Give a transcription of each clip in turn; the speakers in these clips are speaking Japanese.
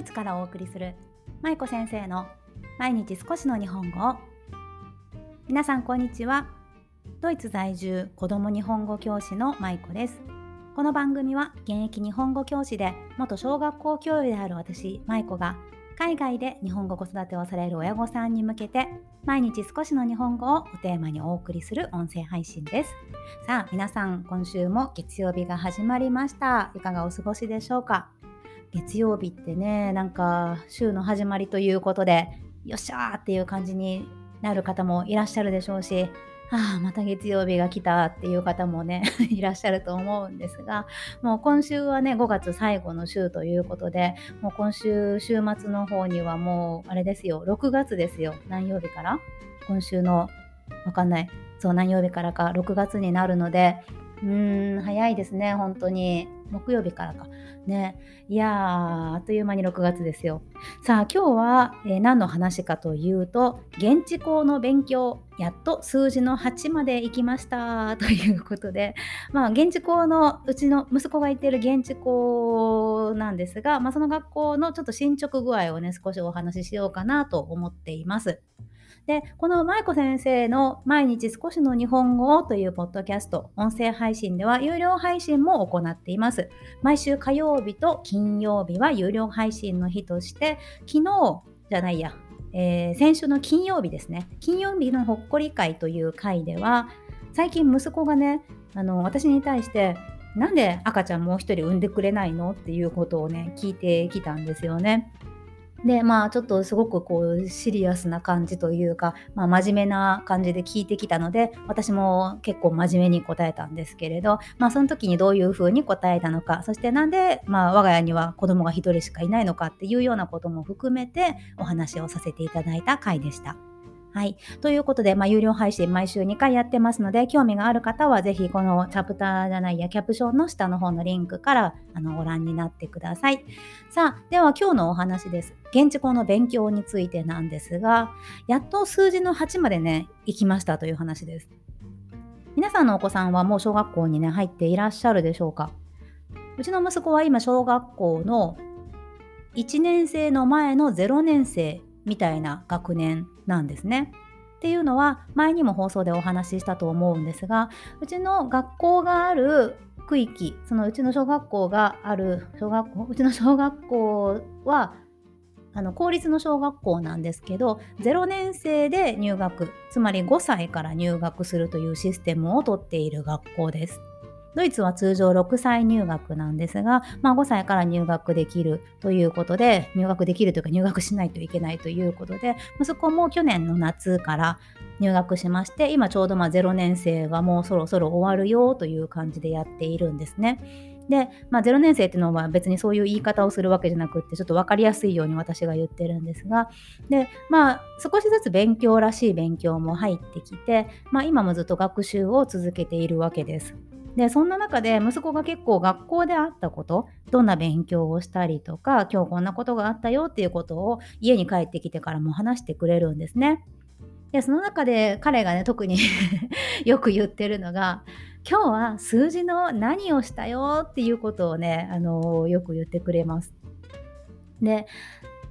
イツからお送りする舞子先生の毎日少しの日本語。皆さんこんにちは。ドイツ在住子供日本語教師の舞子です。この番組は現役日本語教師で元小学校教諭である私舞子が海外で日本語子育てをされる親御さんに向けて毎日少しの日本語をおテーマにお送りする音声配信です。さあ皆さん今週も月曜日が始まりました。いかがお過ごしでしょうか？月曜日ってねなんか週の始まりということでよっしゃーっていう感じになる方もいらっしゃるでしょうしああまた月曜日が来たっていう方もね いらっしゃると思うんですがもう今週はね5月最後の週ということでもう今週週末の方にはもうあれですよ6月ですよ何曜日から？今週のわかんない。そう何曜日からか6月になるのでうーん早いですね本当に。木曜日からか。ね。いやー、あっという間に6月ですよ。さあ、今日は、えー、何の話かというと、現地校の勉強、やっと数字の8まで行きました ということで、まあ、現地校のうちの息子が行っている現地校なんですが、まあ、その学校のちょっと進捗具合をね、少しお話ししようかなと思っています。で、この舞子先生の毎日少しの日本語をというポッドキャスト、音声配信では有料配信も行っています。毎週火曜日と金曜日は有料配信の日として、昨日じゃないや、えー、先週の金曜日ですね、金曜日のほっこり会という会では、最近息子がね、あの私に対して、なんで赤ちゃんもう一人産んでくれないのっていうことをね、聞いてきたんですよね。でまあちょっとすごくこうシリアスな感じというか、まあ、真面目な感じで聞いてきたので私も結構真面目に答えたんですけれど、まあ、その時にどういうふうに答えたのかそしてなんで、まあ、我が家には子供が1人しかいないのかっていうようなことも含めてお話をさせていただいた回でした。はい。ということで、まあ、有料配信毎週2回やってますので、興味がある方はぜひこのチャプターじゃないや、キャプションの下の方のリンクからあのご覧になってください。さあ、では今日のお話です。現地校の勉強についてなんですが、やっと数字の8までね、行きましたという話です。皆さんのお子さんはもう小学校にね、入っていらっしゃるでしょうか？うちの息子は今小学校の1年生の前の0年生みたいな学年なんですね。っていうのは前にも放送でお話ししたと思うんですがうちの学校がある区域そのうちの小学校がある小学校うちの小学校はあの公立の小学校なんですけど0年生で入学つまり5歳から入学するというシステムをとっている学校です。ドイツは通常6歳入学なんですが、まあ、5歳から入学できるということで、入学できるというか入学しないといけないということで、息子も去年の夏から入学しまして、今ちょうどまあ0年生がもうそろそろ終わるよという感じでやっているんですね。で、まあ、0年生っていうのは別にそういう言い方をするわけじゃなくって、ちょっと分かりやすいように私が言ってるんですが、で、まあ、少しずつ勉強らしい勉強も入ってきて、まあ、今もずっと学習を続けているわけです。でそんな中で息子が結構学校であったことどんな勉強をしたりとか今日こんなことがあったよっていうことを家に帰ってきてからも話してくれるんですね。でその中で彼がね特に よく言ってるのが今日は数字の何をしたよっていうことをねあのよく言ってくれます。で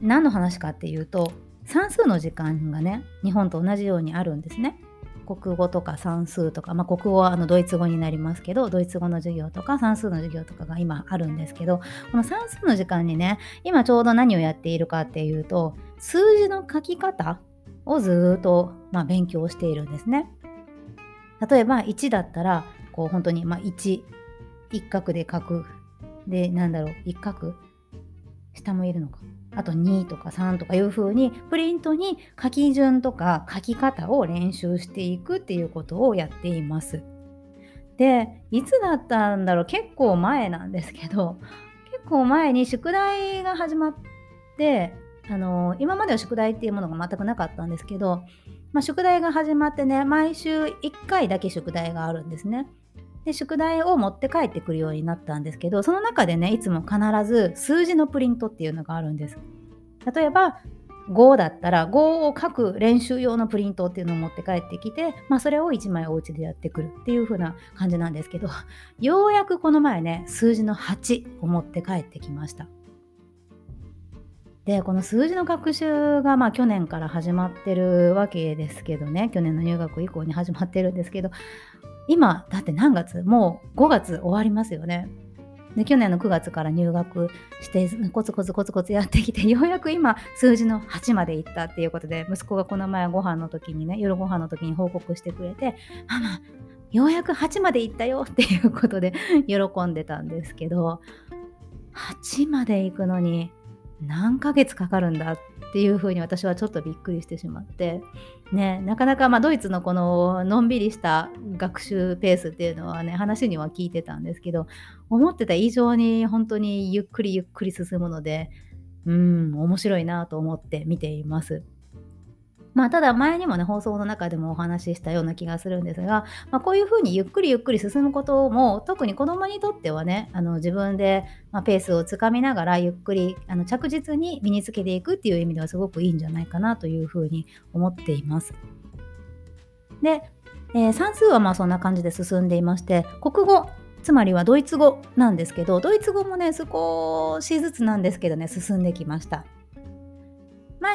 何の話かっていうと算数の時間がね日本と同じようにあるんですね。国語とか算数とか、まあ、国語はあのドイツ語になりますけどドイツ語の授業とか算数の授業とかが今あるんですけどこの算数の時間にね今ちょうど何をやっているかっていうと数字の書き方をずっと、まあ、勉強しているんですね。例えば1だったらこう本当に、まあ、1一画で書く。でなんだろう一画下もいるのか。あと2とか3とかいう風にプリントに書き順とか書き方を練習していくっていうことをやっています。でいつだったんだろう？結構前なんですけど結構前に宿題が始まってあの今までは宿題っていうものが全くなかったんですけど、まあ、宿題が始まってね毎週1回だけ宿題があるんですね。で宿題を持って帰ってくるようになったんですけどその中でねいつも必ず数字のプリントっていうのがあるんです。例えば5だったら5を書く練習用のプリントっていうのを持って帰ってきて、まあ、それを1枚お家でやってくるっていう風な感じなんですけど ようやくこの前ね数字の8を持って帰ってきました。でこの数字の学習がまあ去年から始まってるわけですけどね去年の入学以降に始まってるんですけど今だって何月？もう5月終わりますよね。で去年の9月から入学してコツコツコツコツやってきてようやく今数字の8までいったっていうことで息子がこの前ご飯の時にね夜ご飯の時に報告してくれて「ママようやく8までいったよ」っていうことで喜んでたんですけど8まで行くのに何ヶ月かかるんだっていうふうに私はちょっとびっくりしてしまってねなかなかまドイツのこののんびりした学習ペースっていうのはね話には聞いてたんですけど思ってた以上に本当にゆっくりゆっくり進むのでうん面白いなと思って見ています。まあ、ただ前にもね、放送の中でもお話ししたような気がするんですが、まあ、こういうふうにゆっくりゆっくり進むことも、特に子供にとってはね、あの自分で、まペースをつかみながら、ゆっくりあの着実に身につけていくっていう意味ではすごくいいんじゃないかなというふうに思っています。で、えー、算数はまあそんな感じで進んでいまして、国語、つまりはドイツ語なんですけど、ドイツ語もね、少しずつなんですけどね、進んできました。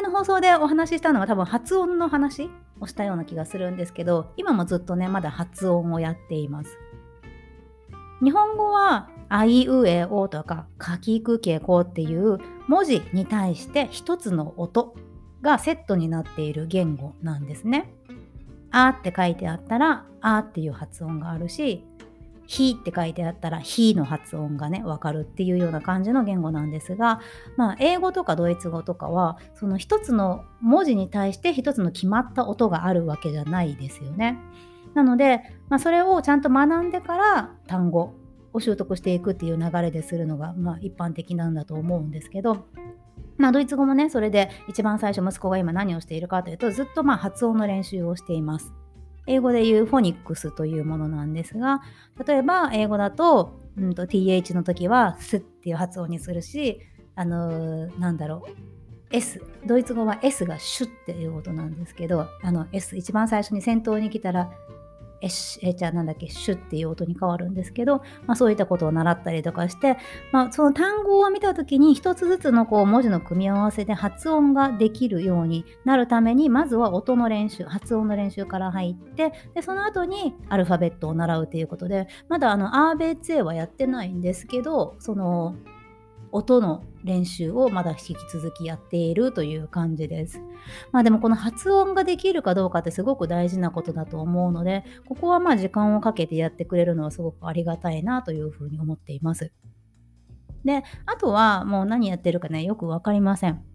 の放送でお話ししたのは多分発音の話をしたような気がするんですけど今もずっとねまだ発音をやっています日本語はあいうえおとかかきくけこっていう文字に対して一つの音がセットになっている言語なんですね。あって書いてあったらあっていう発音があるしひって書いてあったらひの発音がねわかるっていうような感じの言語なんですが、まあ、英語とかドイツ語とかはその一つの文字に対して一つの決まった音があるわけじゃないですよね。なので、まあ、それをちゃんと学んでから単語を習得していくっていう流れでするのが、まあ、一般的なんだと思うんですけど、まあ、ドイツ語もねそれで一番最初息子が今何をしているかというとずっとまあ発音の練習をしています。英語で言うフォニックスというものなんですが例えば英語だと,、うんと th の時はスっていう発音にするしあのー、なんだろう S ドイツ語は S がシュっていう音なんですけどあの S 一番最初に先頭に来たらえし、えじゃあなんだっけ、シュっていう音に変わるんですけど、まあ、そういったことを習ったりとかして、まあ、その単語を見た時に一つずつのこう文字の組み合わせで発音ができるようになるために、まずは音の練習、発音の練習から入って、でその後にアルファベットを習うということで、まだあの a b c はやってないんですけど、その音の練習をまだ引き続きやっているという感じです。まあでもこの発音ができるかどうかってすごく大事なことだと思うので、ここはまあ時間をかけてやってくれるのはすごくありがたいなというふうに思っています。で、あとはもう何やってるかね、よくわかりません。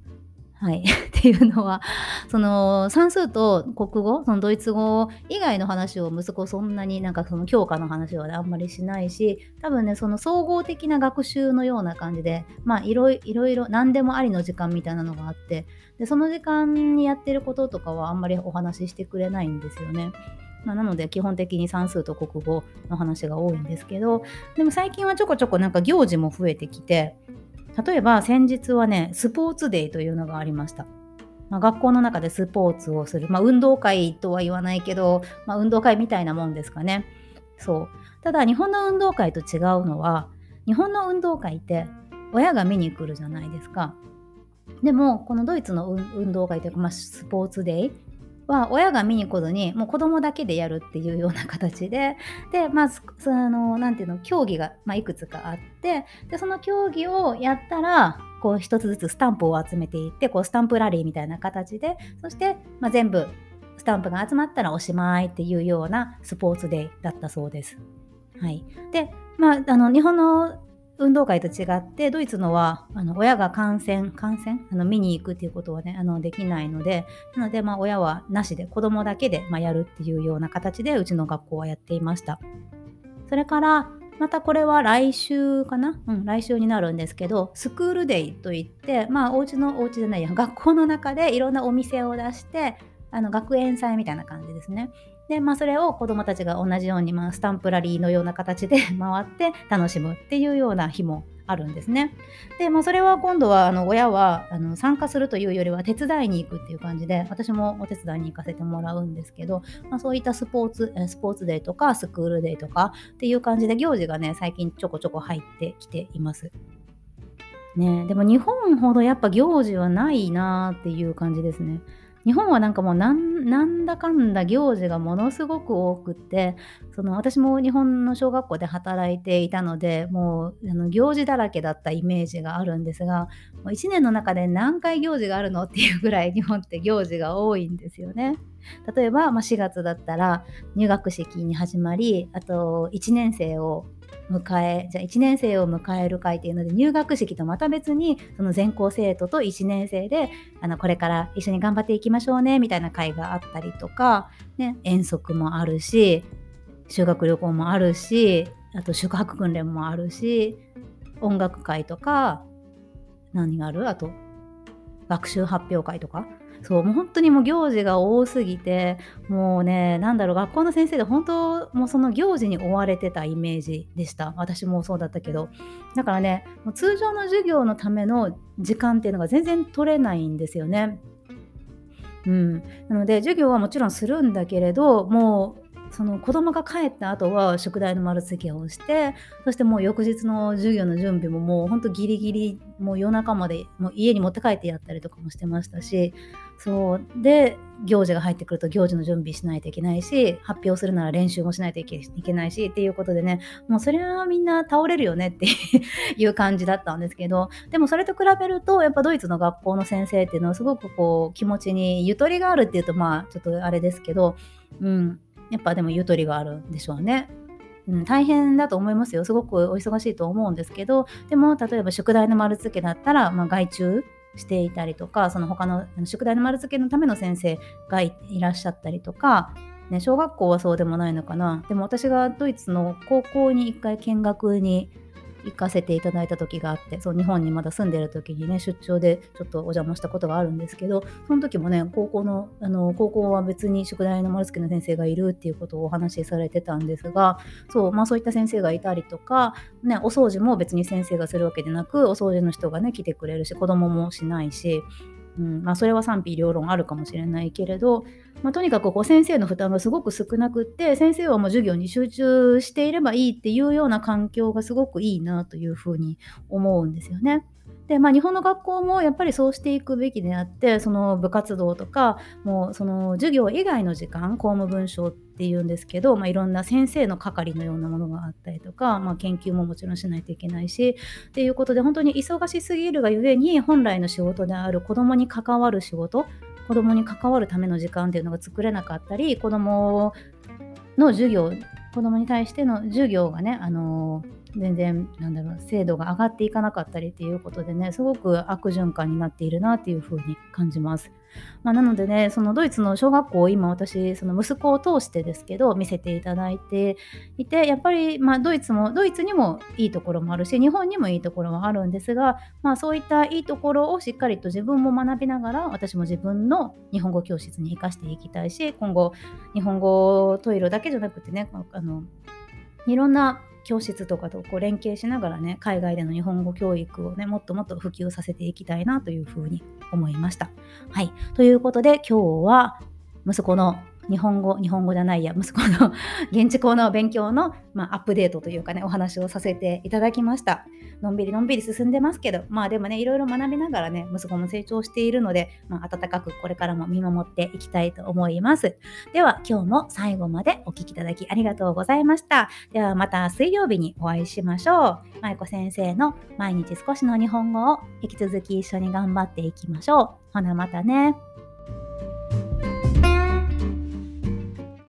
はい、っていうのはその算数と国語そのドイツ語以外の話を息子そんなになんかその教科の話は、ね、あんまりしないし多分ねその総合的な学習のような感じでまあいろいろ何でもありの時間みたいなのがあってでその時間にやってることとかはあんまりお話ししてくれないんですよね。まあ、なので基本的に算数と国語の話が多いんですけどでも最近はちょこちょこなんか行事も増えてきて例えば先日はね、スポーツデーというのがありました。まあ、学校の中でスポーツをする、まあ、運動会とは言わないけど、まあ、運動会みたいなもんですかね。そう。ただ日本の運動会と違うのは、日本の運動会って親が見に来るじゃないですか。でも、このドイツの運動会というか、まあ、スポーツデーは親が見に来ずにもう子供だけでやるっていうような形ででまあそのなんていうの競技が、まあ、いくつかあってでその競技をやったらこう一つずつスタンプを集めていってこうスタンプラリーみたいな形でそして、まあ、全部スタンプが集まったらおしまいっていうようなスポーツデーだったそうです。はい、でまあ、あの日本の運動会と違ってドイツのはあの親が観戦観戦？あの見に行くっていうことはねあのできないのでなのでまあ親はなしで子供だけで、まあ、やるっていうような形でうちの学校はやっていました。それからまたこれは来週かな？うん、来週になるんですけど、スクールデイといって、まあ、お家の、お家じゃないや、学校の中でいろんなお店を出して、あの、学園祭みたいな感じですね。で、まあ、それを子どもたちが同じように、まあ、スタンプラリーのような形で 回って楽しむっていうような日もあるんですね。で、まあ、それは今度はあの親はあの参加するというよりは手伝いに行くっていう感じで私もお手伝いに行かせてもらうんですけど、まあ、そういったスポーツスポーツデーとかスクールデーとかっていう感じで行事がね最近ちょこちょこ入ってきています。ねでも日本ほどやっぱ行事はないなっていう感じですね。日本はなんかもうなんだかんだ行事がものすごく多くってその私も日本の小学校で働いていたのでもうあの行事だらけだったイメージがあるんですがもう1年の中で何回行事があるのっていうぐらい日本って行事が多いんですよね。例えば、まあ、4月だったら入学式に始まりあと1年生を迎えじゃあ1年生を迎える会っていうので入学式とまた別にその全校生徒と1年生であのこれから一緒に頑張っていきましょうねみたいな会があったりとか、ね、遠足もあるし修学旅行もあるしあと宿泊訓練もあるし音楽会とか何がある？あと学習発表会とかそうもう本当にもう行事が多すぎてもうねなんだろう学校の先生で本当もうその行事に追われてたイメージでした。私もそうだったけど。だからねもう通常の授業のための時間っていうのが全然取れないんですよね。うん、なので授業はもちろんするんだけれどもうその子供が帰った後は宿題の丸付けをしてそしてもう翌日の授業の準備ももうほんとギリギリもう夜中までもう家に持って帰ってやったりとかもしてましたしそうで行事が入ってくると行事の準備しないといけないし発表するなら練習もしないといけないしっていうことでねもうそれはみんな倒れるよねっていう感じだったんですけどでもそれと比べるとやっぱドイツの学校の先生っていうのはすごくこう気持ちにゆとりがあるっていうとまあちょっとあれですけどうんやっぱでもゆとりがあるんでしょうね。うん、大変だと思いますよ。すごくお忙しいと思うんですけど、でも例えば宿題の丸付けだったら、まあ、外注していたりとか、その他の宿題の丸付けのための先生がいらっしゃったりとか、ね、小学校はそうでもないのかな。でも私がドイツの高校に一回見学に行かせていただいた時があってそう日本にまだ住んでる時にね出張でちょっとお邪魔したことがあるんですけどその時もね高校のあの高校は別に宿題の丸付の先生がいるっていうことをお話しされてたんですがそう,、まあ、そういった先生がいたりとか、ね、お掃除も別に先生がするわけでなくお掃除の人がね来てくれるし子供もしないしうんまあ、それは賛否両論あるかもしれないけれど、まあ、とにかくこう先生の負担がすごく少なくって先生はもう授業に集中していればいいっていうような環境がすごくいいなというふうに思うんですよね。で、まあ、日本の学校もやっぱりそうしていくべきであってその部活動とかもうその授業以外の時間公務文書っていうんですけど、まあ、いろんな先生の係のようなものがあったりとか、まあ、研究ももちろんしないといけないしっていうことで本当に忙しすぎるがゆえに本来の仕事である子どもに関わる仕事子どもに関わるための時間っていうのが作れなかったり子どもの授業子どもに対しての授業がね、あのー全然なんだろう精度が上がっていかなかったりっていうことでねすごく悪循環になっているなっていうふうに感じます。まあ、なのでねそのドイツの小学校を今私その息子を通してですけど見せていただいていてやっぱりまあドイツもドイツにもいいところもあるし日本にもいいところはあるんですが、まあ、そういったいいところをしっかりと自分も学びながら私も自分の日本語教室に生かしていきたいし今後日本語トイレだけじゃなくてねあのいろんな教室とかとこう連携しながらね海外での日本語教育をねもっともっと普及させていきたいなというふうに思いました。はいということで今日は息子の日本語、日本語じゃないや、息子の 現地校の勉強の、まあ、アップデートというかね、お話をさせていただきました。のんびりのんびり進んでますけど、まあでもね、いろいろ学びながらね、息子も成長しているので、まあ、温かくこれからも見守っていきたいと思います。では、今日も最後までお聴きいただきありがとうございました。では、また水曜日にお会いしましょう。舞子先生の毎日少しの日本語を引き続き一緒に頑張っていきましょう。ほな、またね。